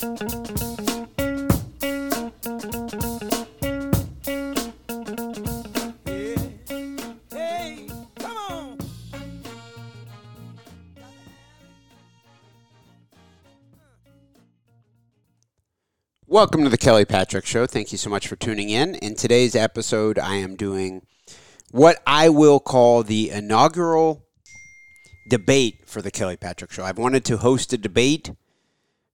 Welcome to the Kelly Patrick Show. Thank you so much for tuning in. In today's episode, I am doing what I will call the inaugural debate for the Kelly Patrick Show. I've wanted to host a debate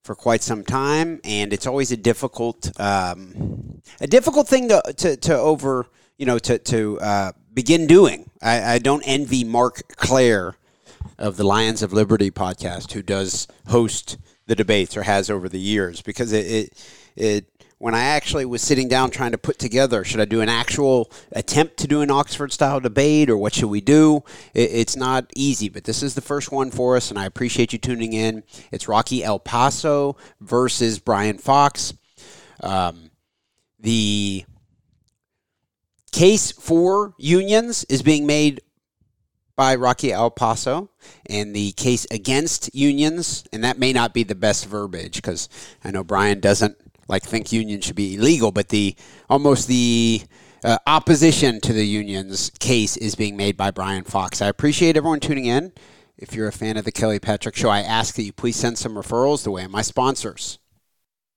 for quite some time, and it's always a difficult, um, a difficult thing to, to, to over, you know, to, to uh, begin doing. I, I don't envy Marc Clair of the Lions of Liberty podcast, who does host the debates or has over the years, because it, it, it when I actually was sitting down trying to put together, should I do an actual attempt to do an Oxford style debate or what should we do? It, it's not easy, but this is the first one for us, and I appreciate you tuning in. It's Rocky Elpaso versus Brian Fox. Um, the case for unions is being made by Rocky Elpaso, and the case against unions, and that may not be the best verbiage because I know Brian doesn't like think unions should be illegal, but the almost the uh, opposition to the unions case is being made by Brian Fox. I appreciate everyone tuning in. If you're a fan of the Kelly Patrick Show, I ask that you please send some referrals the way of my sponsors.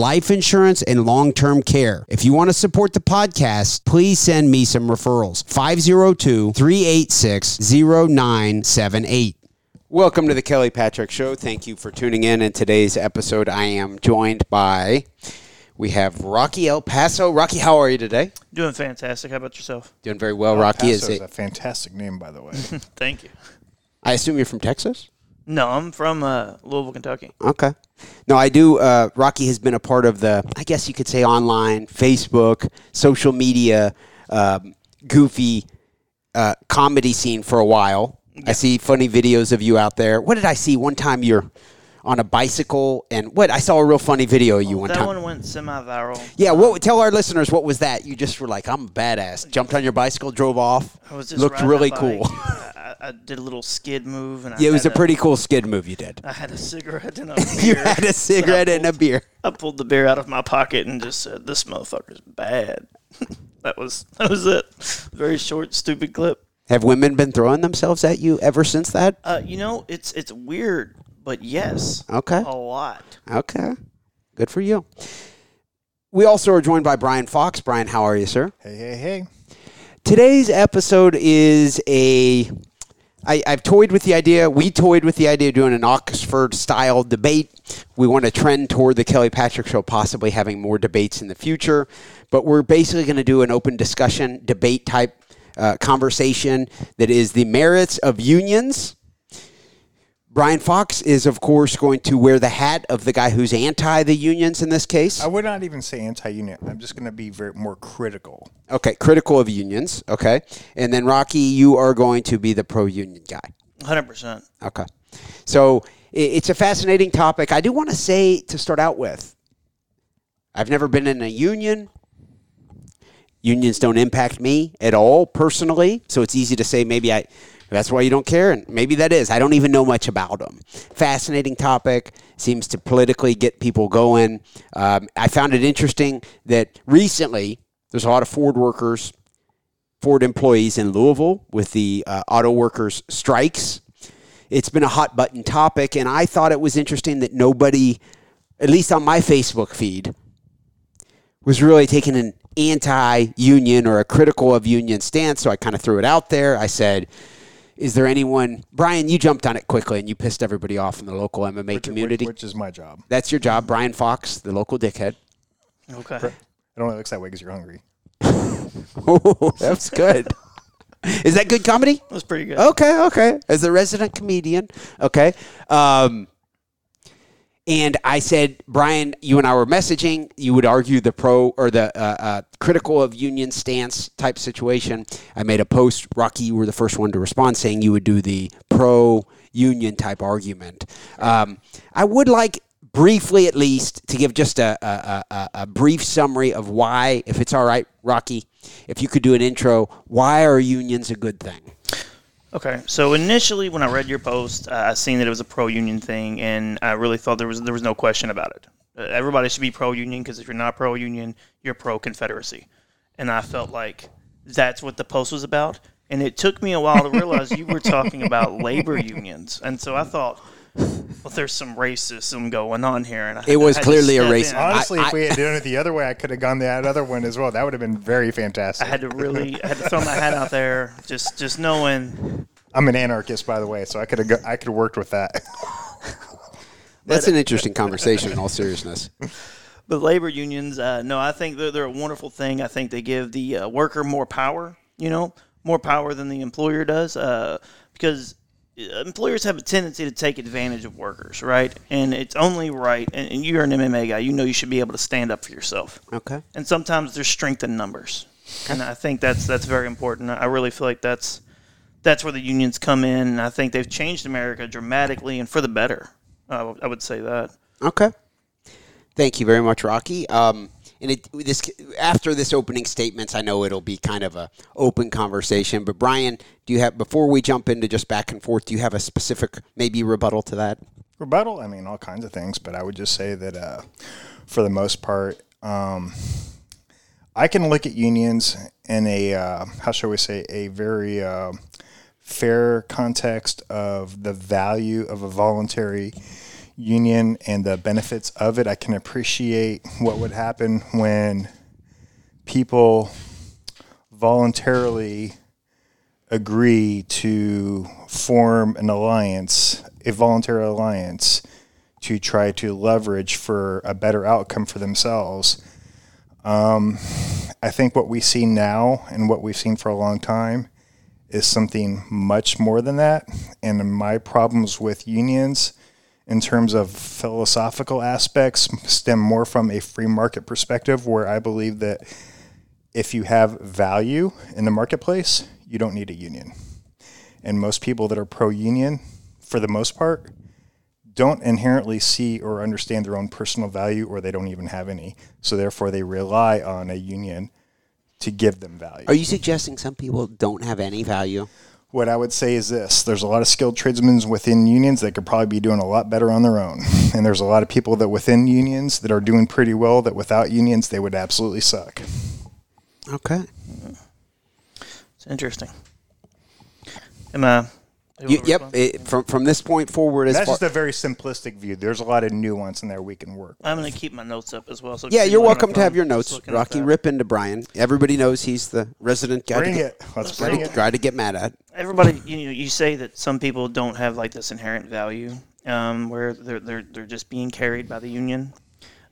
life insurance and long term care. If you want to support the podcast, please send me some referrals. 502 386 0978. Welcome to the Kelly Patrick Show. Thank you for tuning in. In today's episode, I am joined by. We have Rocky Elpaso. Rocky, how are you today? Doing fantastic. How about yourself? Doing very well. Rocky is Paso is a, a fantastic name, by the way. Thank you. I assume you're from Texas? No, I'm from uh, Louisville, Kentucky. Okay. No, I do. Uh, Rocky has been a part of the, I guess you could say, online, Facebook, social media, um, goofy uh, comedy scene for a while. I see funny videos of you out there. What did I see one time? You're on a bicycle, and what? I saw a real funny video of you one that time. That one went semi-viral. yeah. What? Tell our listeners what was that? You just were like, I'm a badass. Jumped on your bicycle, drove off. I was just Looked really cool. bike. I, I did a little skid move, and I Yeah, it was a had pretty cool skid move you did. I had a cigarette and a beer. You had a cigarette I and a pulled- beer. I pulled the beer out of my pocket and just said, "This motherfucker's bad." that was that was it. Very short, stupid clip. Have women been throwing themselves at you ever since that? Uh, you know, it's it's weird, but yes, Okay. a lot. Okay. Good for you. We also are joined by Brian Fox. Brian, how are you, sir? hey, hey, hey. Today's episode is a. I, I've toyed with the idea. We toyed with the idea of doing an Oxford style debate. We want to trend toward the Kelly Patrick Show possibly having more debates in the future. But we're basically going to do an open discussion, debate type uh, conversation that is the merits of unions. Brian Fox is, of course, going to wear the hat of the guy who's anti the unions in this case. I would not even say anti-union. I'm just going to be very more critical. Okay, critical of unions. Okay. And then, Rocky, you are going to be the pro union guy. Hundred percent. Okay. So it's a fascinating topic. I do want to say to start out with I've never been in a union. Unions don't impact me at all personally, so it's easy to say maybe I that's why you don't care, and maybe that is. I don't even know much about them. Fascinating topic. Seems to politically get people going. Um, I found it interesting that recently there's a lot of Ford workers, Ford employees in Louisville with the uh, auto workers strikes. It's been a hot button topic, and I thought it was interesting that nobody, at least on my Facebook feed, was really taking an anti-union or a critical of union stance. So I kind of threw it out there. I said, "Is there anyone?" Brian, you jumped on it quickly and you pissed everybody off in the local MMA Which- community. which, which is my job. That's your job, Brian Fox, the local dickhead. Okay. It only looks that way because you're hungry. Oh, that's good. Is that good comedy? That was pretty good. Okay, okay. As a resident comedian, okay. Um, and I said, Brian, you and I were messaging. You would argue the pro or the uh, uh, critical of union stance type situation. I made a post. Rocky, you were the first one to respond, saying you would do the pro union type argument. Um, I would like briefly, at least, to give just a, a, a, a brief summary of why, if it's all right, Rocky, if you could do an intro, why are unions a good thing? Okay, so initially when I read your post, uh, I seen that it was a pro-union thing, and I really thought there was there was no question about it. Uh, everybody should be pro-union because if you're not pro-union, you're pro-Confederacy, and I felt like that's what the post was about. And it took me a while to realize you were talking about labor unions, and so I thought, well, there's some racism going on here, and I, It was I had to clearly a step race- in. I- Honestly, I- if we had done it the other way, I could have gone that other one as well. That would have been very fantastic. I had to really, I had to throw my hat out there, just just knowing I'm an anarchist, by the way, so I could have go, I could have worked with that. That's an interesting conversation in all seriousness. But labor unions, uh, no, I think they're, they're a wonderful thing. I think they give the uh, worker more power, you know, more power than the employer does, uh, because employers have a tendency to take advantage of workers, right? And it's only right, and, and you're an MMA guy, you know you should be able to stand up for yourself. Okay. And sometimes there's strength in numbers, and I think that's that's very important. I really feel like that's that's where the unions come in, and I think they've changed America dramatically and for the better. I would- I would say that. Okay. Thank you very much, Rocky. Um, and it, this after this opening statements, I know it'll be kind of a open conversation. But Brian, do you have before we jump into just back and forth? Do you have a specific maybe rebuttal to that? Rebuttal, I mean, all kinds of things, but I would just say that uh, for the most part, um, I can look at unions in a, uh, how shall we say, a very uh, fair context of the value of a voluntary union and the benefits of it. I can appreciate what would happen when people voluntarily agree to form an alliance, a voluntary alliance, to try to leverage for a better outcome for themselves. Um, I think what we see now and what we've seen for a long time is something much more than that. And my problems with unions in terms of philosophical aspects stem more from a free market perspective where I believe that if you have value in the marketplace, you don't need a union. And most people that are pro union, for the most part, don't inherently see or understand their own personal value or they don't even have any. So therefore, they rely on a union to give them value. Are you suggesting some people don't have any value? What I would say is this there's a lot of skilled tradesmen within unions that could probably be doing a lot better on their own. And there's a lot of people that within unions that are doing pretty well that without unions, they would absolutely suck. Okay. It's interesting. Am I? Uh, able You, yep. It, from from this point forward, as That's far, just a very simplistic view. There's a lot of nuance in there we can work. I'm going to keep my notes up as well. So yeah, you're welcome to have your notes, Rocky. that. Rip into Brian. Everybody knows he's the resident guy. Bring to it. Let's bring to, it. try to get mad at. Everybody, you know, you say that some people don't have like this inherent value, um, where they're they're they're just being carried by the union.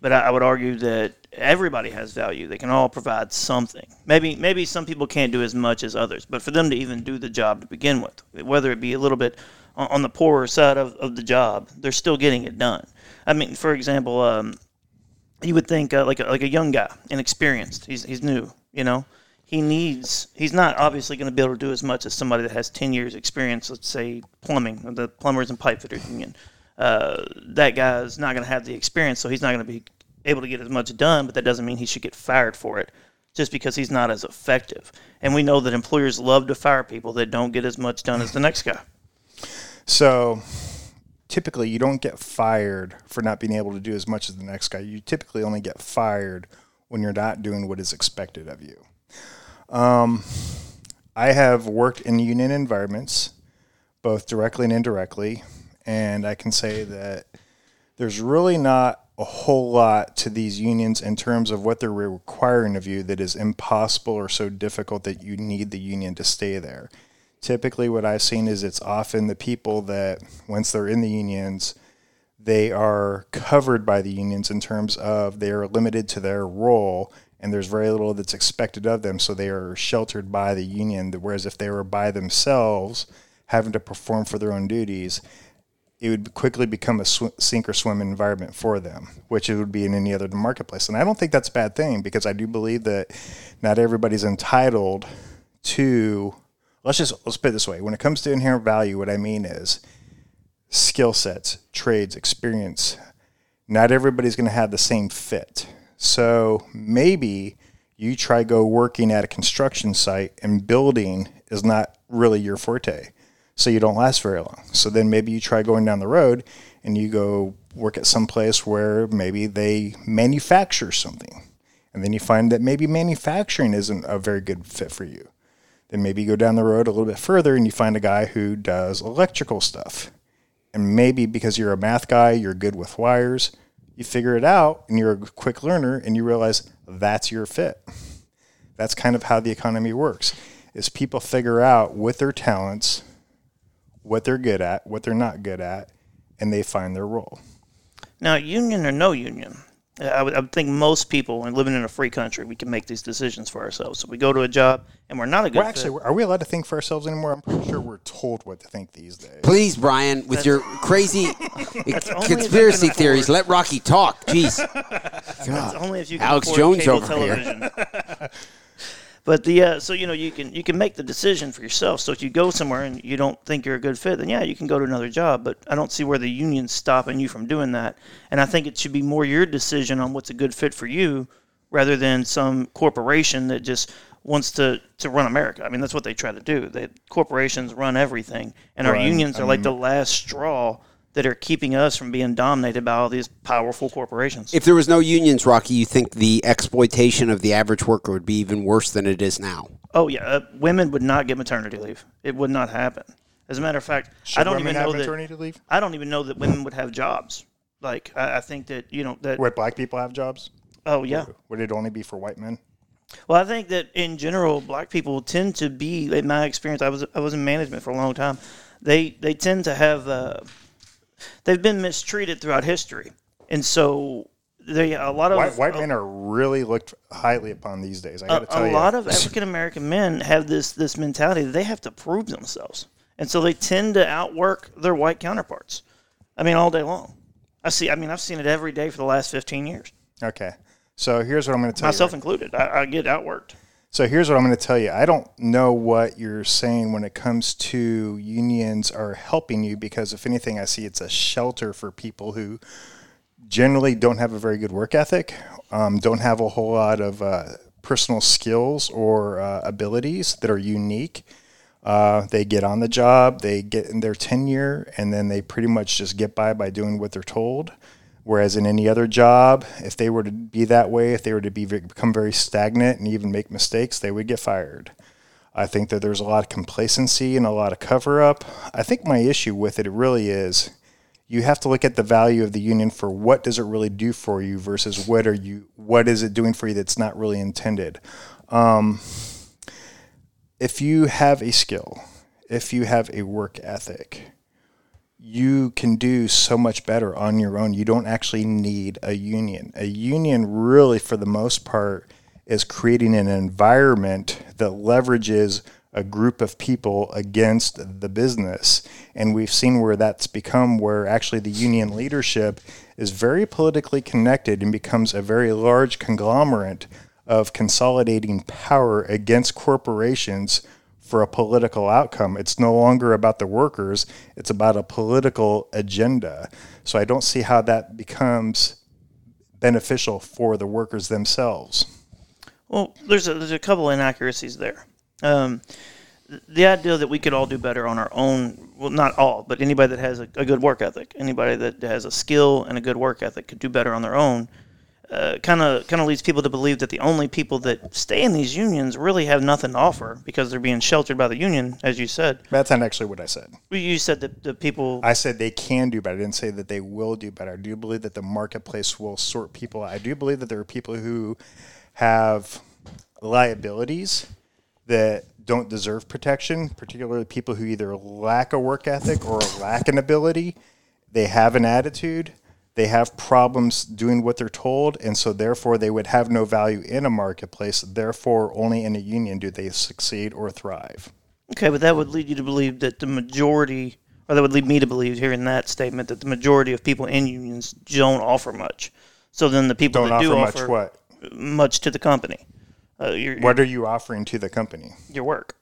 But I, I would argue that everybody has value. They can all provide something. Maybe maybe some people can't do as much as others, but for them to even do the job to begin with, whether it be a little bit on, on the poorer side of, of the job, they're still getting it done. I mean, for example, um, you would think uh, like a, like a young guy, inexperienced. He's he's new, you know. He needs. He's not obviously going to be able to do as much as somebody that has ten years experience. Let's say plumbing, the plumbers and pipe fitters union. Uh, that guy is not going to have the experience, so he's not going to be able to get as much done, but that doesn't mean he should get fired for it just because he's not as effective. And we know that employers love to fire people that don't get as much done as the next guy. So typically, you don't get fired for not being able to do as much as the next guy. You typically only get fired when you're not doing what is expected of you. Um, I have worked in union environments, both directly and indirectly, and I can say that there's really not a whole lot to these unions in terms of what they're requiring of you that is impossible or so difficult that you need the union to stay there. Typically, what I've seen is it's often the people that, once they're in the unions, they are covered by the unions in terms of they are limited to their role and there's very little that's expected of them, so they are sheltered by the union. Whereas if they were by themselves, having to perform for their own duties, it would quickly become a sw- sink or swim environment for them, which it would be in any other marketplace. And I don't think that's a bad thing because I do believe that not everybody's entitled to. Let's just let's put it this way: when it comes to inherent value, what I mean is skill sets, trades, experience. Not everybody's going to have the same fit. So maybe you try go working at a construction site and building is not really your forte so you don't last very long. So then maybe you try going down the road and you go work at some place where maybe they manufacture something. And then you find that maybe manufacturing isn't a very good fit for you. Then maybe you go down the road a little bit further and you find a guy who does electrical stuff. And maybe because you're a math guy, you're good with wires, you figure it out and you're a quick learner and you realize that's your fit. That's kind of how the economy works. Is people figure out with their talents what they're good at, what they're not good at, and they find their role. Now, union or no union, I would, I would think most people, when living in a free country, we can make these decisions for ourselves. So we go to a job and we're not a good Well, fit. actually, are we allowed to think for ourselves anymore? I'm pretty sure we're told what to think these days. Please, Brian, with your crazy only if you conspiracy theories, afford- let Rocky talk. Jeez. It's only if you can Alex afford Jones cable over here. television. but the uh, so you know you can you can make the decision for yourself. So if you go somewhere and you don't think you're a good fit, then yeah, you can go to another job. But I don't see where the union's stopping you from doing that. And I think it should be more your decision on what's a good fit for you, rather than some corporation that just wants to, to run America. I mean, that's what they try to do. They, corporations run everything, and our Right. unions are like the last straw that are keeping us from being dominated by all these powerful corporations. If there was no unions, Rocky, you think the exploitation of the average worker would be even worse than it is now? Oh yeah, uh, women would not get maternity leave. It would not happen. As a matter of fact, Should I don't women even have know that. leave? I don't even know that women would have jobs. Like I, I think that you know that. Would black people have jobs? Oh yeah. Would it only be for white men? Well, I think that in general, black people tend to be, in my experience, I was I was in management for a long time. They they tend to have uh, they've been mistreated throughout history, and so they a lot of White, white men are really looked highly upon these days. I got to a, tell a you. lot of African American men have this this mentality that they have to prove themselves, and so they tend to outwork their white counterparts. I mean, all day long. I see. I mean, I've seen it every day for the last fifteen years, okay. So here's what I'm going to tell myself you. included. I, I get outworked. So here's what I'm going to tell you. I don't know what you're saying when it comes to unions are helping you because if anything, I see it's a shelter for people who generally don't have a very good work ethic, um, don't have a whole lot of uh, personal skills or uh, abilities that are unique. Uh, they get on the job, they get in their tenure, and then they pretty much just get by by doing what they're told. Whereas in any other job, if they were to be that way, if they were to be become very stagnant and even make mistakes, they would get fired. I think that there's a lot of complacency and a lot of cover up. I think my issue with it really is you have to look at the value of the union for what does it really do for you versus what are you what is it doing for you that's not really intended. Um, if you have a skill, if you have a work ethic, you can do so much better on your own. You don't actually need a union. A union, really, for the most part, is creating an environment that leverages a group of people against the business. And we've seen where that's become where actually the union leadership is very politically connected and becomes a very large conglomerate of consolidating power against corporations for a political outcome. It's no longer about the workers, it's about a political agenda. So I don't see how that becomes beneficial for the workers themselves. Well, there's a, there's a couple inaccuracies there. Um, the idea that we could all do better on our own, well, not all, but anybody that has a, a good work ethic, anybody that has a skill and a good work ethic could do better on their own, kind of kind of leads people to believe that the only people that stay in these unions really have nothing to offer because they're being sheltered by the union, as you said. That's not actually what I said. You said that the people. I said they can do better. I didn't say that they will do better. I do believe that the marketplace will sort people out. I do believe that there are people who have liabilities that don't deserve protection, particularly people who either lack a work ethic or lack an ability. They have an attitude. They have problems doing what they're told, and so therefore they would have no value in a marketplace. Therefore, only in a union do they succeed or thrive. Okay, but that would lead you to believe that the majority, or that would lead me to believe, hearing that statement, that the majority of people in unions don't offer much. So then the people Don't that offer do much offer what? much to the company, uh, your, What are you offering to the company? your work,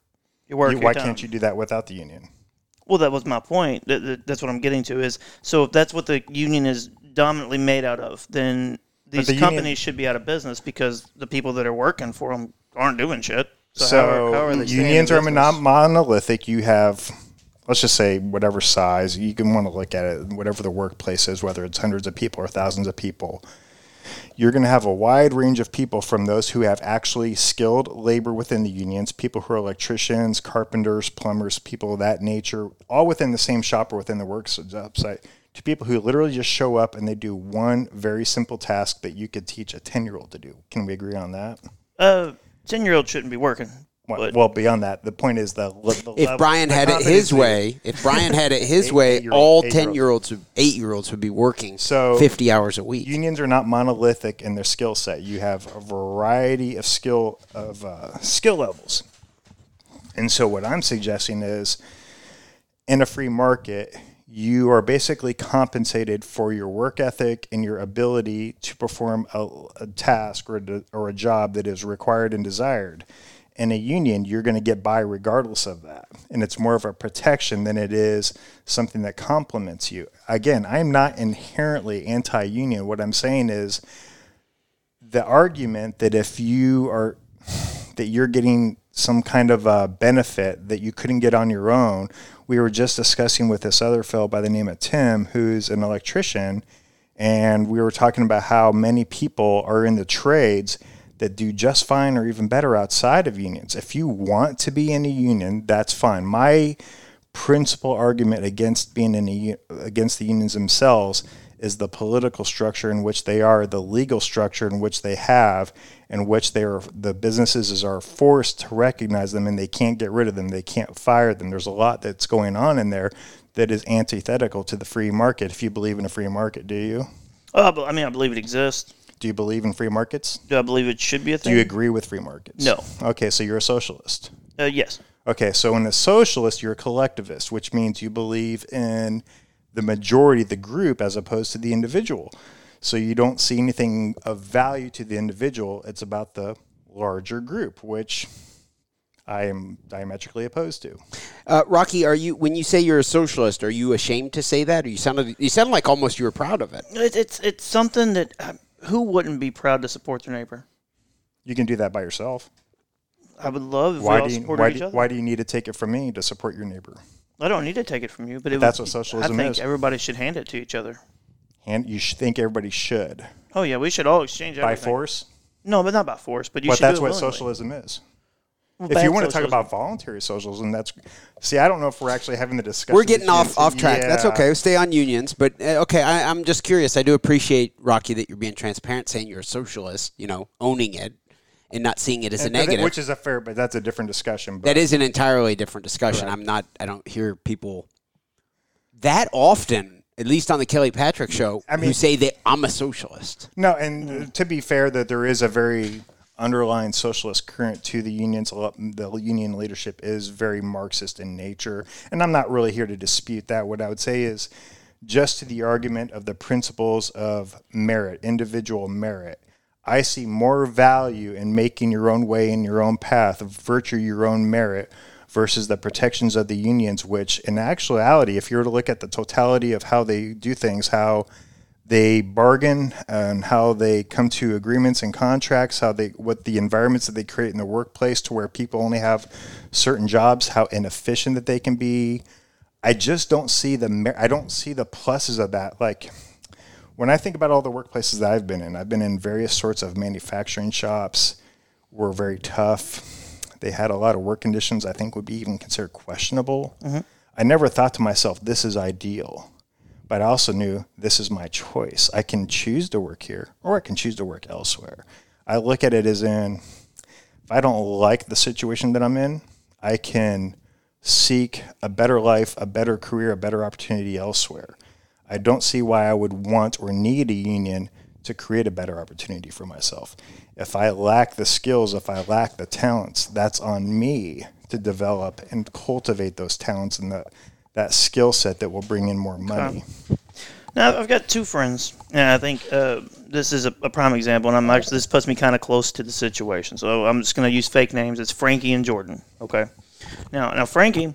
your work. You- your why time. can't you do that without the union? Well, that was my point. That, that- that's what I'm getting to. Is so if that's what the union is dominantly made out of, then these the union- companies should be out of business because the people that are working for them aren't doing shit. So, So, how are, how are unions are mono- monolithic. You have, let's just say, whatever size you can want to look at it, whatever the workplace is, whether it's hundreds of people or thousands of people. You're going to have a wide range of people from those who have actually skilled labor within the unions, people who are electricians, carpenters, plumbers, people of that nature, all within the same shop or within the work job uh, site, to people who literally just show up and they do one very simple task that you could teach a 10 year old to do. Can we agree on that? Uh, ten year old shouldn't be working. Well, well, beyond that, the point is the, the If level- Brian the had it his way, if Brian had it his Eight- way, eight-year-old- all eight-year-old. ten year olds, eight year olds would be working So, fifty hours a week. unions are not monolithic in their skill set. You have a variety of skill of uh, skill levels, and so what I'm suggesting is, in a free market, you are basically compensated for your work ethic and your ability to perform a, a task or a, or a job that is required and desired. In a union, you're going to get by regardless of that. And it's more of a protection than it is something that complements you. Again, I'm not inherently anti union. What I'm saying is the argument that if you are that you're getting some kind of a benefit that you couldn't get on your own. We were just discussing with this other fellow by the name of Tim, who's an electrician, and we were talking about how many people are in the trades that do just fine or even better outside of unions. If you want to be in a union, that's fine. My principal argument against being in a, against the unions themselves is the political structure in which they are, the legal structure in which they have, in which they are the businesses are forced to recognize them and they can't get rid of them. They can't fire them. There's a lot that's going on in there that is antithetical to the free market. If you believe in a free market, do you? Uh, I mean, I believe it exists. Do you believe in free markets? Do I believe it should be a thing? Do you agree with free markets? No. Okay, so you're a socialist. Uh, yes. Okay, so in a socialist, you're a collectivist, which means you believe in the majority, the group, as opposed to the individual. So you don't see anything of value to the individual. It's about the larger group, which I am diametrically opposed to. Uh, Rocky, are you when you say you're a socialist? Are you ashamed to say that? Or you sounded you sound like almost you were proud of it. It, it's it's something that uh, who wouldn't be proud to support their neighbor? You can do that by yourself. I would love if we Why all do you, supported why, each do, other. why do you need to take it from me to support your neighbor? I don't need to take it from you, but it That's would- what socialism I think is. everybody should hand it to each other. And you should think everybody should Oh yeah, we should all exchange by force. No, but not by force. But you But should. that's do it what willingly. socialism is. Well, if bad you want to talk socialism. about voluntary socialism, that's see. I don't know if we're actually having the discussion. We're getting off off track. That's Yeah. okay. Stay on unions, but uh, okay. I, I'm just curious. I do appreciate Rocky that you're being transparent, saying you're a socialist. You know, owning it and not seeing it as a And- but negative. which is a fair, but that's a different discussion. But that is an entirely different discussion. I'm not. I don't hear people that often, at least on the Kelly Patrick show, I mean- who say that I'm a socialist. no. And uh, to be fair, that there is a very underlying socialist current to the unions. The union leadership is very Marxist in nature, and I'm not really here to dispute that. What I would say is, just to the argument of the principles of merit, individual merit. I see more value in making your own way in your own path, of virtue your own merit, versus the protections of the unions, which in actuality, if you were to look at the totality of how they do things, how they bargain and how they come to agreements and contracts, how they what the environments that they create in the workplace to where people only have certain jobs, how inefficient that they can be. I just don't see the I don't see the pluses of that. Like when I think about all the workplaces that I've been in, I've been in various sorts of manufacturing shops. Were very tough. They had a lot of work conditions I think would be even considered questionable. Mm-hmm. I never thought to myself, this is ideal but I also knew this is my choice. I can choose to work here or I can choose to work elsewhere. I look at it as in if I don't like the situation that I'm in, I can seek a better life, a better career, a better opportunity elsewhere. I don't see why I would want or need a union to create a better opportunity for myself. If I lack the skills, if I lack the talents, that's on me to develop and cultivate those talents and the that skill set that will bring in more money. Now I've got two friends, and I think uh, this is a, a prime example. And I'm actually this puts me kind of close to the situation, so I'm just going to use fake names. It's Frankie and Jordan. Okay. Now, now Frankie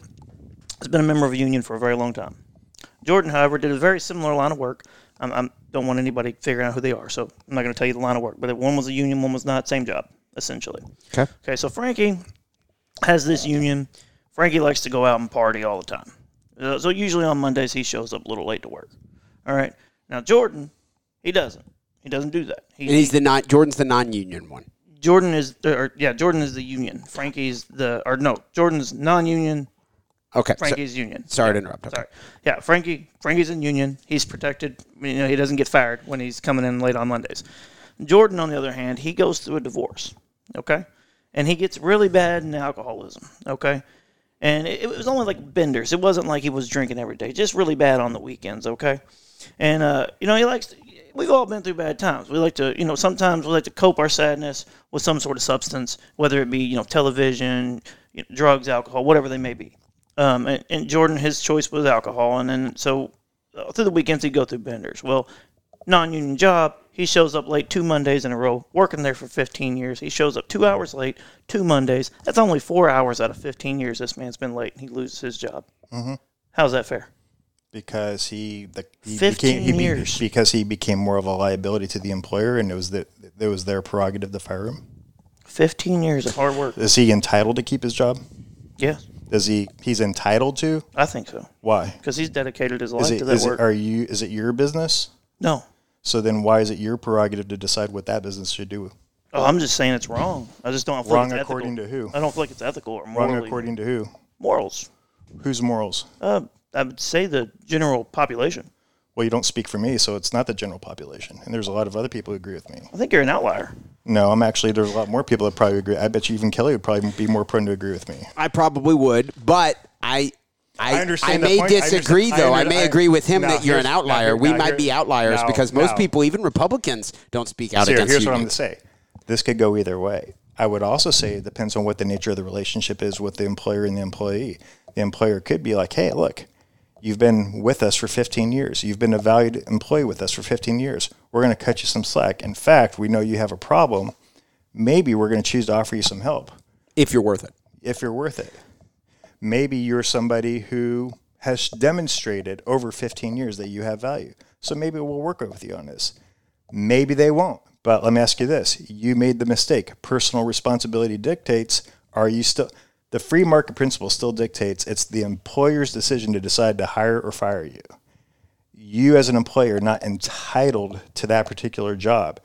has been a member of a union for a very long time. Jordan, however, did a very similar line of work. I I'm, don't want anybody figuring out who they are, so I'm not going to tell you the line of work. But one was a union, one was not. Same job, essentially. Okay. Okay, so Frankie has this union. Frankie likes to go out and party all the time. Uh, so usually on Mondays he shows up a little late to work. All right. Now Jordan, he doesn't. He doesn't do that. He, And he's the non Jordan's the non-union one. Jordan is or yeah, Jordan is the union. Frankie's the or no, Jordan's non-union. Okay. so- Frankie's union. sorry to interrupt. Okay. Sorry. Yeah, Frankie. Frankie's in union. He's protected. You know, he doesn't get fired when he's coming in late on Mondays. Jordan, on the other hand, he goes through a divorce. Okay, and he gets really bad in alcoholism. Okay, and it, it was only like benders. It wasn't like he was drinking every day. Just really bad on the weekends. Okay, and uh, you know he likes. To, we've all been through bad times. We like to, you know, sometimes we like to cope our sadness with some sort of substance, whether it be, you know, television, you know, drugs, alcohol, whatever they may be. Um, and, and Jordan, his choice was alcohol, and then so uh, through the weekends he'd go through benders. Well, non-union job, he shows up late two Mondays in a row, working there for 15 years. He shows up two hours late, two Mondays. That's only four hours out of 15 years this man's been late, and he loses his job. Mm-hmm. How's that fair? because he the he 15 became he be- years. because he became more of a liability to the employer and it was the it was their prerogative to fire him. 15 years of hard work. Is he entitled to keep his job? Yeah, Is he he's entitled to? I think so. Why? Because he's dedicated his life Is it to that is work. it are you is it your business? no. So then why is it your prerogative to decide what that business should do? Oh, I'm just saying it's wrong. I just don't feel Wrong like according ethical. to who? I don't feel like it's ethical or Wrong according to who? morals. Whose morals? Uh, I would say the general population. Well, you don't speak for me, so it's not the general population. And there's a lot of other people who agree with me. I think you're an outlier. No, I'm actually there's a lot more people that probably agree. I bet you even Kelly would probably be more prone to agree with me. I probably would, but I. I, I understand I may point. Disagree, I though. I, under- may I- agree with him now, that you're an outlier. here- we now, might be outliers now- because most now- people, even Republicans, don't speak out So here- against here's what I'm going to say. This could go either way. I would also say it depends on what the nature of the relationship is with the employer and the employee. The employer could be like, hey, look, you've been with us for 15 years. You've been a valued employee with us for 15 years. We're going to cut you some slack. In fact, we know you have a problem. Maybe we're going to choose to offer you some help if you're worth it. if you're worth it. Maybe you're somebody who has demonstrated over 15 years that you have value. So maybe we'll work with you on this. Maybe they won't. But let me ask you this you made the mistake. Personal responsibility dictates are you still, the free market principle still dictates it's the employer's decision to decide to hire or fire you. You, as an employer, are not entitled to that particular job.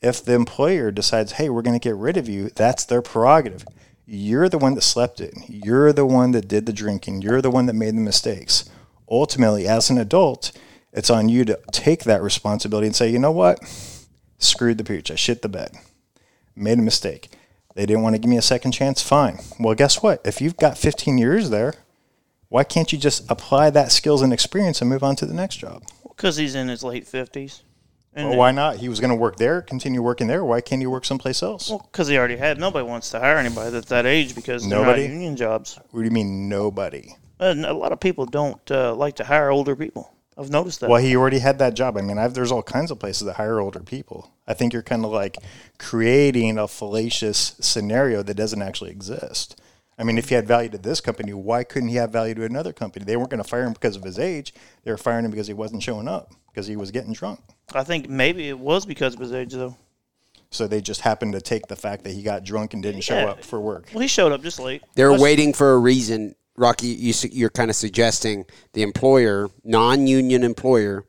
If the employer decides, hey, we're going to get rid of you, that's their prerogative. You're the one that slept in. You're the one that did the drinking. You're the one that made the mistakes. Ultimately, as an adult, it's on you to take that responsibility and say, you know what? Screwed the pooch. I shit the bed. Made a mistake. They didn't want to give me a second chance. Fine. Well, guess what? If you've got 15 years there, why can't you just apply that skills and experience and move on to the next job? Because he's in his late 50s. And Well, why not? He was going to work there, continue working there. Why can't he work someplace else? Well, because he already had. Nobody wants to hire anybody that's that age because they're Nobody? union jobs. What do you mean nobody? And a lot of people don't uh, like to hire older people. I've noticed that. Well, he already had that job. I mean, I've, there's all kinds of places that hire older people. I think you're kind of like creating a fallacious scenario that doesn't actually exist. I mean, if he had value to this company, why couldn't he have value to another company? They weren't going to fire him because of his age. They were firing him because he wasn't showing up. because he was getting drunk. I think maybe it was because of his age, though. So they just happened to take the fact that he got drunk and didn't show Yeah. up for work. Well, he showed up just late. They're Plus- waiting for a reason. Rocky, you, you're kind of suggesting the employer, non-union employer,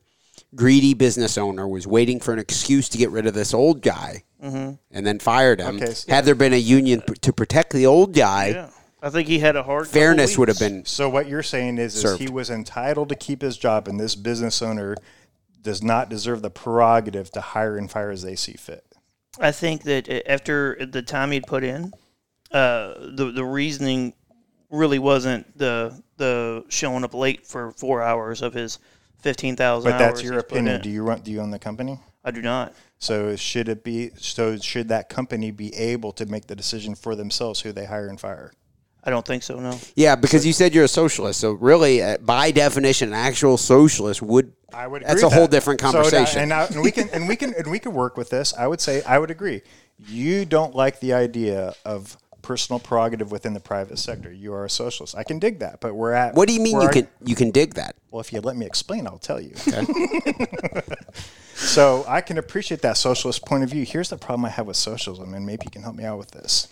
greedy business owner, was waiting for an excuse to get rid of this old guy, Mm-hmm. and then fired him. Okay, so- Had there been a union p- to protect the old guy, Yeah, I think he had a hard. fairness would have been. So what you're saying is, is he was entitled to keep his job, and this business owner does not deserve the prerogative to hire and fire as they see fit. I think that after the time he'd put in, uh, the the reasoning really wasn't the the showing up late for four hours of his fifteen thousand But hours. that's your opinion. Do you run? Do you own the company? I do not. So should it be? So should that company be able to make the decision for themselves who they hire and fire? I don't think so. No. Yeah, because you said you're a socialist, so really, uh, by definition, an actual socialist would. I would. That's a with whole that. different So, uh, conversation. and, I, and we can and we can and we can work with this. I would say I would agree. You don't like the idea of personal prerogative within the private sector. You are a socialist. I can dig that, but we're at. What do you mean you can you can dig that? Well, if you let me explain, I'll tell you. so I can appreciate that socialist point of view. Here's the problem I have with socialism, and maybe you can help me out with this.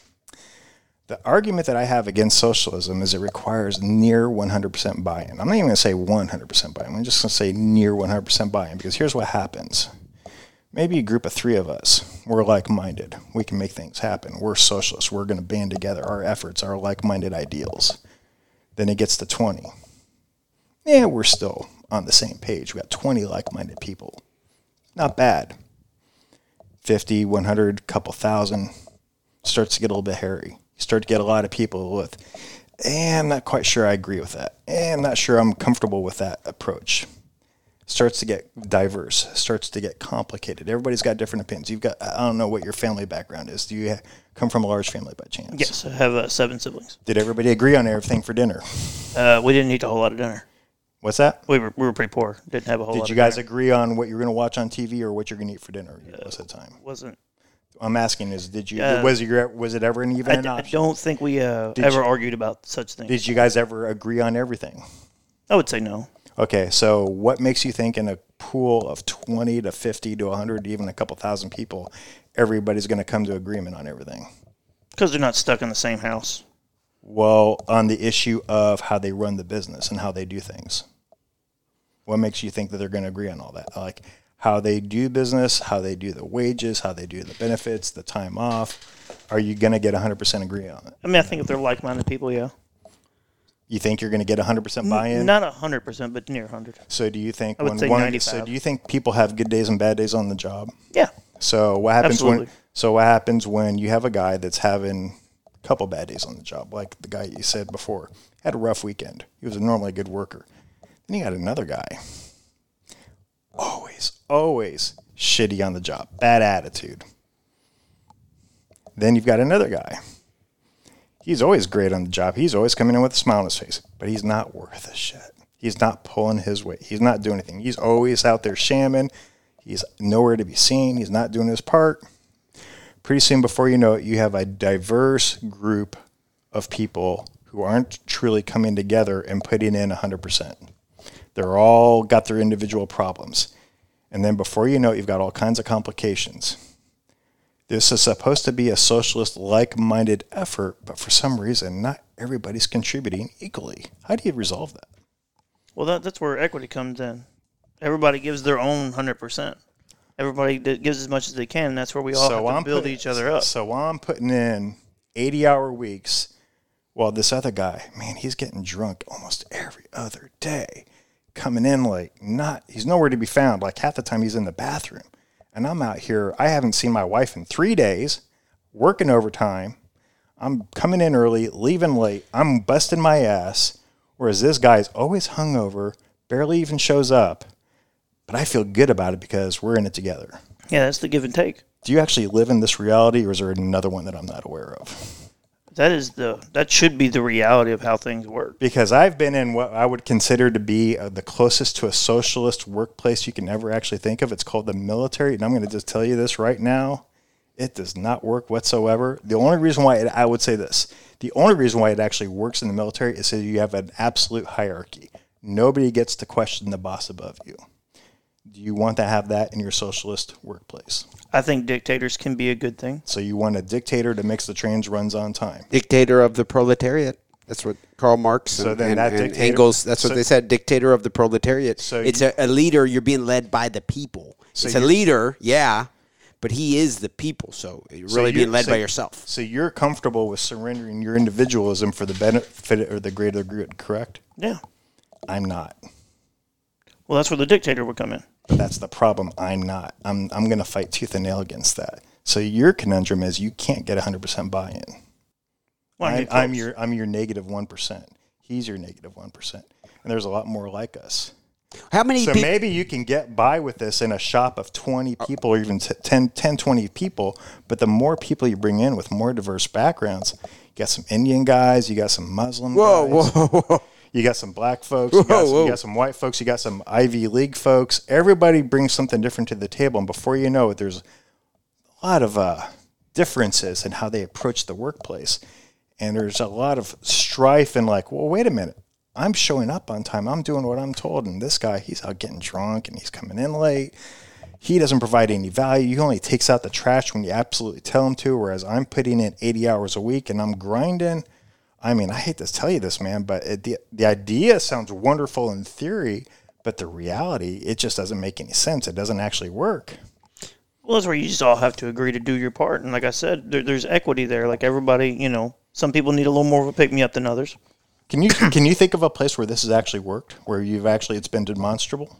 The argument that I have against socialism is it requires near 100% buy in. I'm not even going to say 100% buy in. I'm just going to say near 100% buy in because here's what happens. Maybe a group of three of us, we're like minded. We can make things happen. We're socialists. We're going to band together our efforts, our like minded ideals. Then it gets to 20 yeah, we're still on the same page. We got 20 like minded people. Not bad. 50, 100, couple thousand starts to get a little bit hairy. You start to get a lot of people with, eh, I'm not quite sure I agree with that. Eh, I'm not sure I'm comfortable with that approach. Starts to get diverse, starts to get complicated. Everybody's got different opinions. You've got, I don't know what your family background is. Do you ha- come from a large family by chance? Yes, I have uh, seven siblings. Did everybody agree on everything for dinner? Uh, we didn't eat a whole lot of dinner. What's that? We were we were pretty poor. Didn't have a whole lot. Did you of guys dinner. agree on what you're going to watch on TV or what you're going to eat for dinner most of the time? Wasn't. I'm asking is did you Uh, was your was it ever an even I, an I don't think we uh, ever you- argued about such things. Did you guys ever agree on everything? I would say no. Okay, so what makes you think in a pool of 20 to 50 to 100, even a couple thousand people, everybody's going to come to agreement on everything? Because they're not stuck in the same house. Well, on the issue of how they run the business and how they do things. What makes you think that they're going to agree on all that? Like how they do business, how they do the wages, how they do the benefits, the time off. Are you going to get 100% agree on it? I mean, I think if they're like-minded people, yeah. You think you're going to get 100% buy-in? Not hundred percent, but near hundred. So do you think I would when say one 95. so do you think people have good days and bad days on the job? Yeah. So what happens when so what happens when you have a guy that's having a couple bad days on the job, like the guy you said before, had a rough weekend. He was a normally good worker. Then you got another guy. Always, always shitty on the job, bad attitude. Then you've got another guy. He's always great on the job. He's always coming in with a smile on his face, but he's not worth a shit. He's not pulling his weight. He's not doing anything. He's always out there shamming. He's nowhere to be seen. He's not doing his part. Pretty soon, before you know it, you have a diverse group of people who aren't truly coming together and putting in 100%. They're all got their individual problems. And then before you know it, you've got all kinds of complications. This is supposed to be a socialist like minded effort, but for some reason, not everybody's contributing equally. How do you resolve that? Well, that, that's where equity comes in. Everybody gives their own hundred percent. Everybody that gives as much as they can. And that's where we all have to build putting- each other up. So while I'm putting in 80 hour weeks, while this other guy, man, he's getting drunk almost every other day, coming in like not, he's nowhere to be found. Like half the time he's in the bathroom. And I'm out here, I haven't seen my wife in three days, working overtime. I'm coming in early, leaving late. I'm busting my ass. Whereas this guy's always hungover, barely even shows up. But I feel good about it because we're in it together. yeah, that's the give and take. Do you actually live in this reality, or is there another one that I'm not aware of? That is the that should be the reality of how things work. Because I've been in what I would consider to be uh, the closest to a socialist workplace you can ever actually think of. It's called the military, and I'm going to just tell you this right now: it does not work whatsoever. The only reason why it, I would say this, the only reason why it actually works in the military is that you have an absolute hierarchy. Nobody gets to question the boss above you. Do you want to have that in your socialist workplace? I think dictators can be a good thing. So you want a dictator to makes the trains runs on time. Dictator of the proletariat. That's what Karl Marx So and, then and- that and dictator- Engels. That's what so- they said. Dictator of the proletariat. So it's you- a, a leader. You're being led by the people. So it's a leader, yeah, but he is the people. So you're So really you- being led so- by yourself. So you're comfortable with surrendering your individualism for the benefit or the greater good, correct? Yeah. I'm not. Well, that's where the dictator would come in. But that's the problem. I'm not. I'm I'm going to fight tooth and nail against that. So your conundrum is you can't get 100% buy-in. Well, I I, get I'm your I'm your negative one percent. He's your negative one percent, and there's a lot more like us. How many So people? maybe you can get by with this in a shop of 20 uh, people or even t- 10, 10, 20 people. But the more people you bring in with more diverse backgrounds, you got some Indian guys, you got some Muslim Whoa, guys, whoa, whoa! You got some black folks, you got, some, you got some white folks, you got some Ivy League folks. Everybody brings something different to the table. And before you know it, there's a lot of uh, differences in how they approach the workplace. And there's a lot of strife and like, well, wait a minute. I'm showing up on time. I'm doing what I'm told. And this guy, he's out getting drunk and he's coming in late. He doesn't provide any value. He only takes out the trash when you absolutely tell him to. Whereas I'm putting in 80 hours a week and I'm grinding. I mean, I hate to tell you this, man, but it, the the idea sounds wonderful in theory, but the reality, it just doesn't make any sense. It doesn't actually work. Well, that's where you just all have to agree to do your part. And like I said, there, there's equity there. Like everybody, you know, some people need a little more of a pick me up than others. Can you can you think of a place where this has actually worked, where you've actually it's been demonstrable?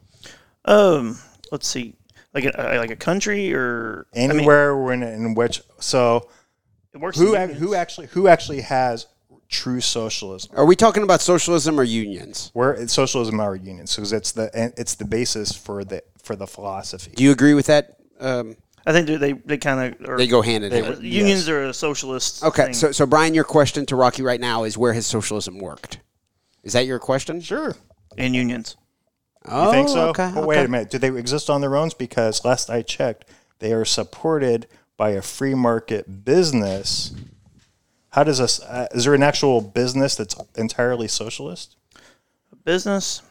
Um, let's see, like a, like a country or I mean, Anywhere when in which so it works. who in who actually who actually has true socialism? Are we talking about socialism or unions? Where it's socialism are unions because it's the it's the basis for the for the philosophy. Do you agree with that? Um, I think they they, they kind of they go hand in hand. unions are a socialist. Okay, thing. so so Brian, your question to Rocky right now is where has socialism worked? Is that your question? Sure, in unions. Oh, you think so? Okay. but wait okay. a minute, do they exist on their own? Because last I checked, they are supported by a free market business. How does this? Uh, is there an actual business that's entirely socialist? A Business.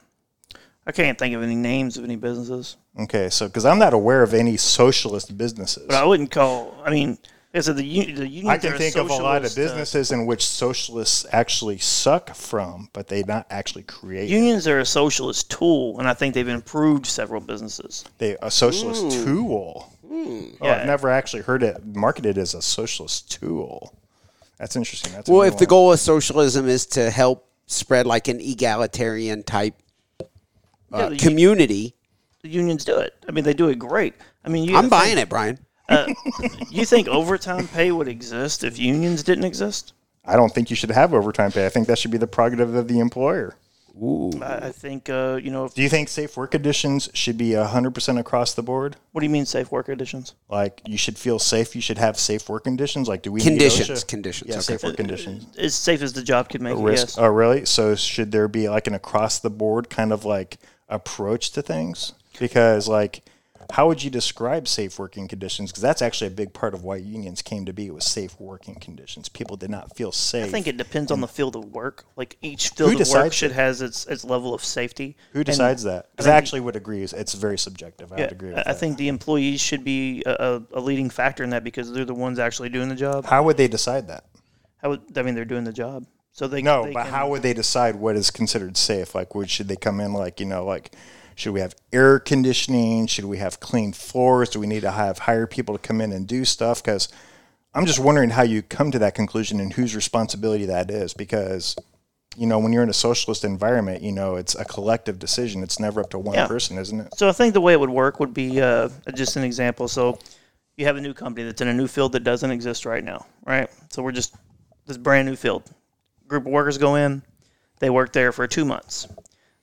I can't think of any names of any businesses, Okay, so because I'm not aware of any socialist businesses. but I wouldn't call. I mean, is it said the union. The unions I can think of a lot of socialist, uh, businesses in which socialists actually suck from, but they not actually create. unions are a socialist tool, and I think they've improved several businesses. they a socialist tool. Oh, Yeah. I've never actually heard it marketed as a socialist tool. That's interesting. That's Well, new if the goal of socialism is to help spread like an egalitarian type uh, Yeah, the- community, The unions do it. I mean, they do it great. I mean, you I'm gotta buying it, Brian. think- You think overtime pay would exist if unions didn't exist? I don't think you should have overtime pay. I think that should be the prerogative of the employer. I, I think uh, you know. If, Do you think safe work conditions should be 100% across the board? what do you mean safe work conditions? Like you should feel safe, you should have safe work conditions? Like do we need Conditions, OSHA? conditions, Yeah, okay. safe work conditions. As safe as the job could make it. risk. Yes. Oh, really? So should there be like an across the board kind of like approach to things? Because like, how would you describe safe working conditions? Because that's actually a big part of why unions came to be It was safe working conditions. People did not feel safe. I think it depends on the field of work. Like each field of work should that? has its its level of safety. Who And decides that? Because I actually would agree. It's very subjective. I Yeah, would agree with I I that. think the employees should be a, a, a leading factor in that because they're the ones actually doing the job. How would they decide that? How would, I mean, they're doing the job, so they No, they but can- how would they decide what is considered safe? Like, would should they come in like you know like should we have air conditioning? Should we have clean floors? Do we need to have hire people to come in and do stuff? Because I'm just wondering how you come to that conclusion and whose responsibility that is. Because you know when you're in a socialist environment, you know it's a collective decision. It's never up to one Yeah. person, isn't it? So I think the way it would work would be uh, just an example. So you have a new company that's in a new field that doesn't exist right now, right? So we're just this brand new field. Group of workers go in, they work there for two months.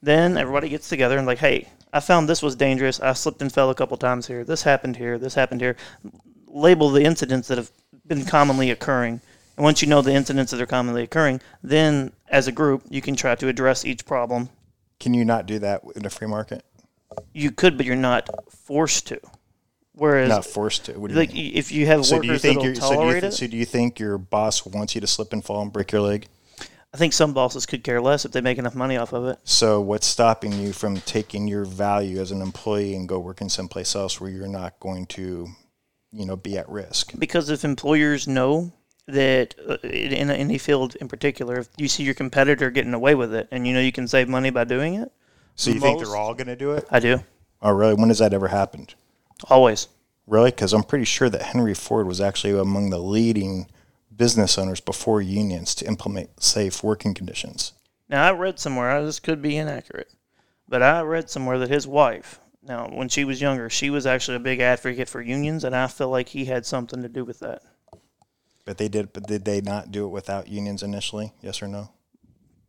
Then everybody gets together and like, hey, I found this was dangerous. I slipped and fell a couple times here. This happened here. This happened here. Label the incidents that have been commonly occurring. And once you know the incidents that are commonly occurring, then as a group, you can try to address each problem Can you not do that in a free market? you could, but you're not forced to. Whereas, Not forced to. What do you like, mean? if you have So do you workers think that'll you're, so do you, tolerate th- it, so do you think your boss wants you to slip and fall and break your leg? I think some bosses could care less if they make enough money off of it. So what's stopping you from taking your value as an employee and go working someplace else where you're not going to, you know, be at risk? Because if employers know that uh, in in any field in particular, if you see your competitor getting away with it, and you know you can save money by doing it, So you think they're all going to do it? I do Oh, really? When has that ever happened? always. Really? Because I'm pretty sure that Henry Ford was actually among the leading business owners before unions to implement safe working conditions. Now I read somewhere. This could be inaccurate, but I read somewhere that his wife. Now, when she was younger, she was actually a big advocate for unions, and I feel like he had something to do with that. But they did. But did they not do it without unions initially? Yes or no?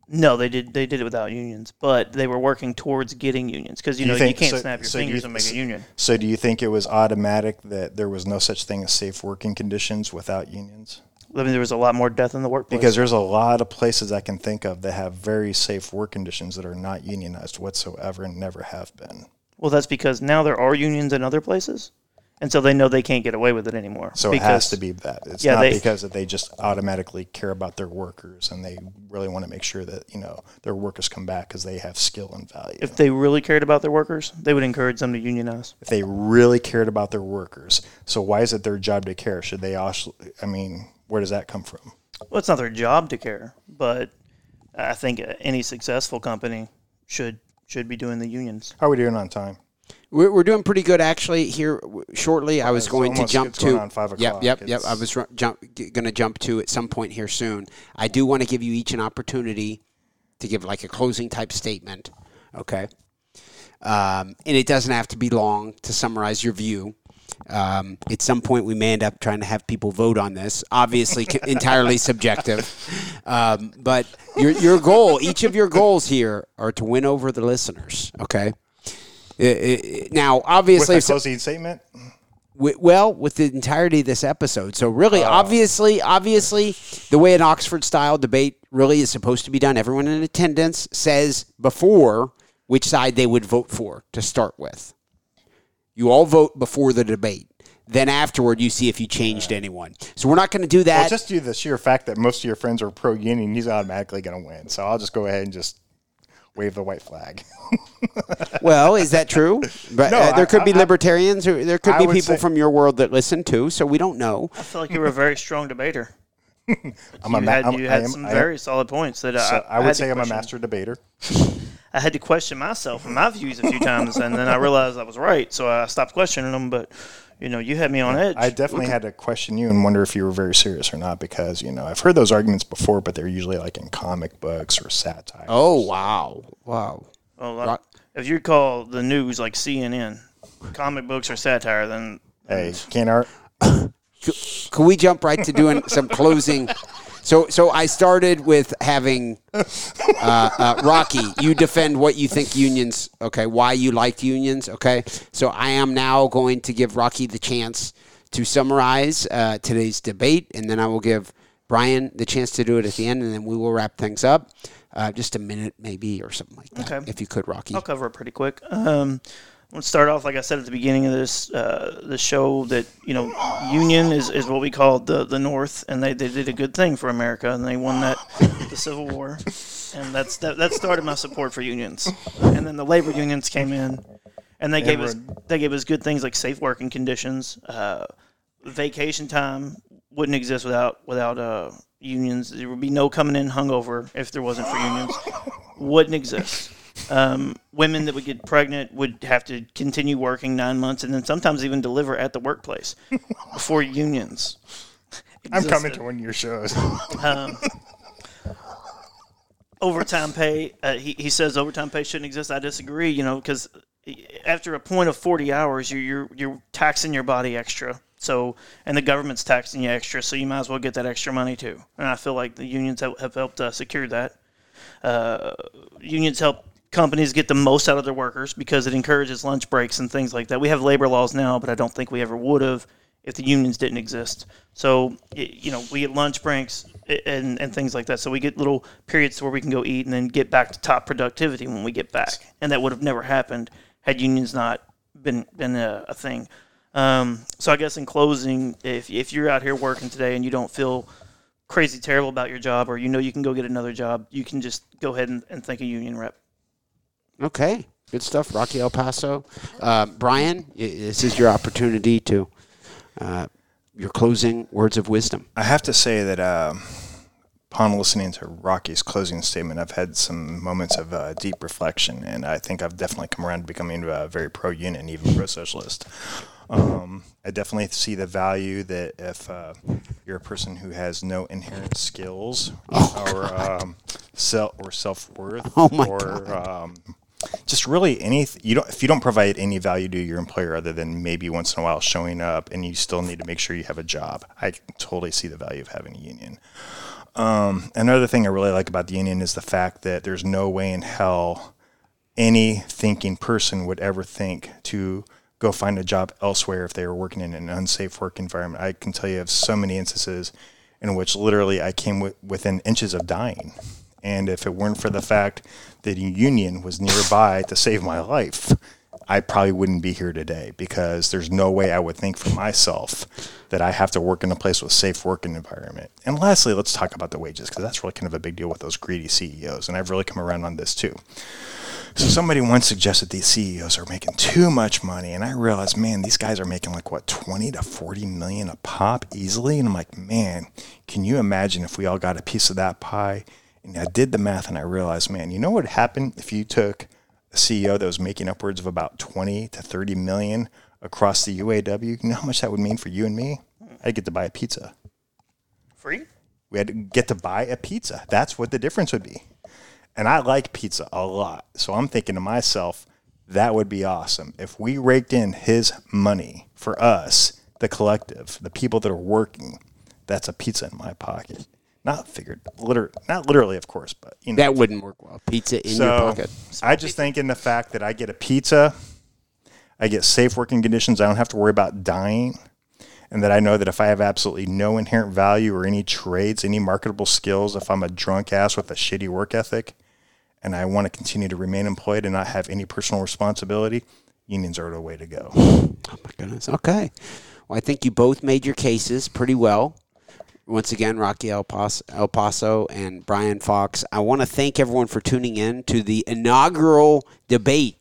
No, they did. They did it without unions, but they were working towards getting unions because you Do know you think- you can't so- snap your so do you fingers and make a union. So do you think it was automatic that there was no such thing as safe working conditions without unions? I mean, there was a lot more death in the workplace. Because there's a lot of places I can think of that have very safe work conditions that are not unionized whatsoever and never have been. well, that's because now there are unions in other places, and so they know they can't get away with it anymore. So because, it has to be that. It's Yeah, not they- because that they just automatically care about their workers and they really want to make sure that you know their workers come back because they have skill and value. If they really cared about their workers, they would encourage them to unionize. if they really cared about their workers. So why is it their job to care? Should they also? I mean, where does that come from? Well, it's not their job to care, but I think any successful company should should be doing the unions. How are we doing on time? We're, we're doing pretty good actually. Here w- shortly, I was it's going to jump it's going to. on five Yep, o'clock. yep, yep. It's- I was ru- jump, going to jump to at some point here soon. I do want to give you each an opportunity to give like a closing type statement. Okay, um, and it doesn't have to be long to summarize your view. Um, at some point, we may end up trying to have people vote on this. Obviously, entirely subjective. Um, but your your goal, each of your goals here, are to win over the listeners. Okay. I- I- now, With obviously, a if so- closing statement, wi- well, with the entirety of this episode. So, really, obviously, obviously, the way an Oxford style debate really is supposed to be done, everyone in attendance says before which side they would vote for to start with. You all vote before the debate. Then afterward, you see if you changed anyone. So we're not going to do that. well, just due to the sheer fact that most of your friends are pro union, he's automatically going to win. So I'll just go ahead and just wave the white flag. Well, is that true? But No, uh, there I- could be I- libertarians, or there could I be people say- from your world that listen too. So we don't know. I feel like you were a very strong debater. I'm You a ma- had, I'm- you I had am- some I am- very solid points that so I, I would had say to I'm a master debater. I had to question myself and my views a few times, and then I realized I was right, so I stopped questioning them. But you know, you had me on edge. I definitely had to question you and wonder if you were very serious or not because you know I've heard those arguments before, but they're usually like in comic books or satire. Oh wow, wow. Well, like, Rock- if you call the news like CNN, comic books or satire, then Hey, can't art. Can we jump right to doing some closing? So, so I started with having uh, uh, Rocky. You defend what you think unions. Okay, why you liked unions. Okay, so I am now going to give Rocky the chance to summarize uh, today's debate, and then I will give Brian the chance to do it at the end, and then we will wrap things up. Uh, just a minute, maybe, or something like that. Okay. If you could, Rocky. I'll cover it pretty quick. Um, let's start off, like I said at the beginning of this uh, the show, that you know, union is, is what we call the the North, and they, they did a good thing for America, and they won that the Civil War, and that's that, that started my support for unions. And then the labor unions came in, and they gave us they gave us good things like safe working conditions, uh, vacation time wouldn't exist without without uh, unions. There would be no coming in hungover if there wasn't for unions. Wouldn't exist. Um, women that would get pregnant would have to continue working nine months and then sometimes even deliver at the workplace before unions. I'm coming to one of your shows. Um, overtime pay. Uh, he, he says overtime pay shouldn't exist. I disagree. You know, because after a point of 40 hours, you're, you're you're taxing your body extra. So and the government's taxing you extra. So you might as well get that extra money too. And I feel like the unions have, have helped uh, secure that. Uh, unions help companies get the most out of their workers because it encourages lunch breaks and things like that. We have labor laws now, but I don't think we ever would have if the unions didn't exist. So, you know, we get lunch breaks and, and things like that. So we get little periods where we can go eat and then get back to top productivity when we get back. And that would have never happened had unions not been, been a, a thing. Um, so I guess in closing, if, if you're out here working today and you don't feel crazy terrible about your job or you know you can go get another job, you can just go ahead and, and think a union rep. Okay, good stuff, Rocky Elpaso. Uh, Brian, this is your opportunity to uh, your closing words of wisdom. I have to say that um, upon listening to Rocky's closing statement, I've had some moments of uh, deep reflection, and I think I've definitely come around to becoming a very pro-union, and even pro-socialist. Um, I definitely see the value that if uh, you're a person who has no inherent skills or um, self or self worth, Oh or um, just really any you don't if you don't provide any value to your employer other than maybe once in a while showing up, and you still need to make sure you have a job. I totally see the value of having a union. Um, another thing I really like about the union is the fact that there's no way in hell any thinking person would ever think to go find a job elsewhere if they were working in an unsafe work environment. I can tell you of so many instances in which literally I came wi- within inches of dying. And if it weren't for the fact that union was nearby to save my life, I probably wouldn't be here today because there's no way I would think for myself that I have to work in a place with safe working environment. And lastly, let's talk about the wages because that's really kind of a big deal with those greedy CEOs. And I've really come around on this too. So somebody once suggested these CEOs are making too much money, and I realized, man, these guys are making like what twenty to forty million a pop easily, and I'm like, man, can you imagine if we all got a piece of that pie? And I did the math, and I realized, man, you know what would happen if you took a CEO that was making upwards of about twenty to thirty million across the UAW? You know how much that would mean for you and me? I'd get to buy a pizza. Free? We had to get to buy a pizza. That's what the difference would be. And I like pizza a lot. So I'm thinking to myself, that would be awesome. If we raked in his money for us, the collective, the people that are working, that's a pizza in my pocket. Not figured, liter- not literally, of course, but you know. That wouldn't work well. Pizza in your pocket. so. I just think in the fact that I get a pizza, I get safe working conditions. I don't have to worry about dying. And that I know that if I have absolutely no inherent value or any trades, any marketable skills, if I'm a drunk ass with a shitty work ethic and I want to continue to remain employed and not have any personal responsibility, unions are the way to go. Oh my goodness. Okay. Well, I think you both made your cases pretty well once again, Rocky Elpaso, El Paso and Brian Fox. I want to thank everyone for tuning in to the inaugural debate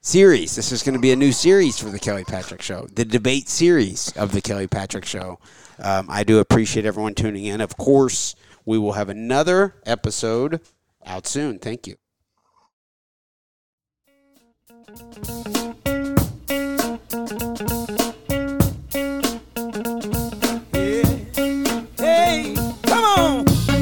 series. This is going to be a new series for the Kelly Patrick Show, the debate series of the Kelly Patrick Show. Um, I do appreciate everyone tuning in. Of course, we will have another episode out soon. Thank you.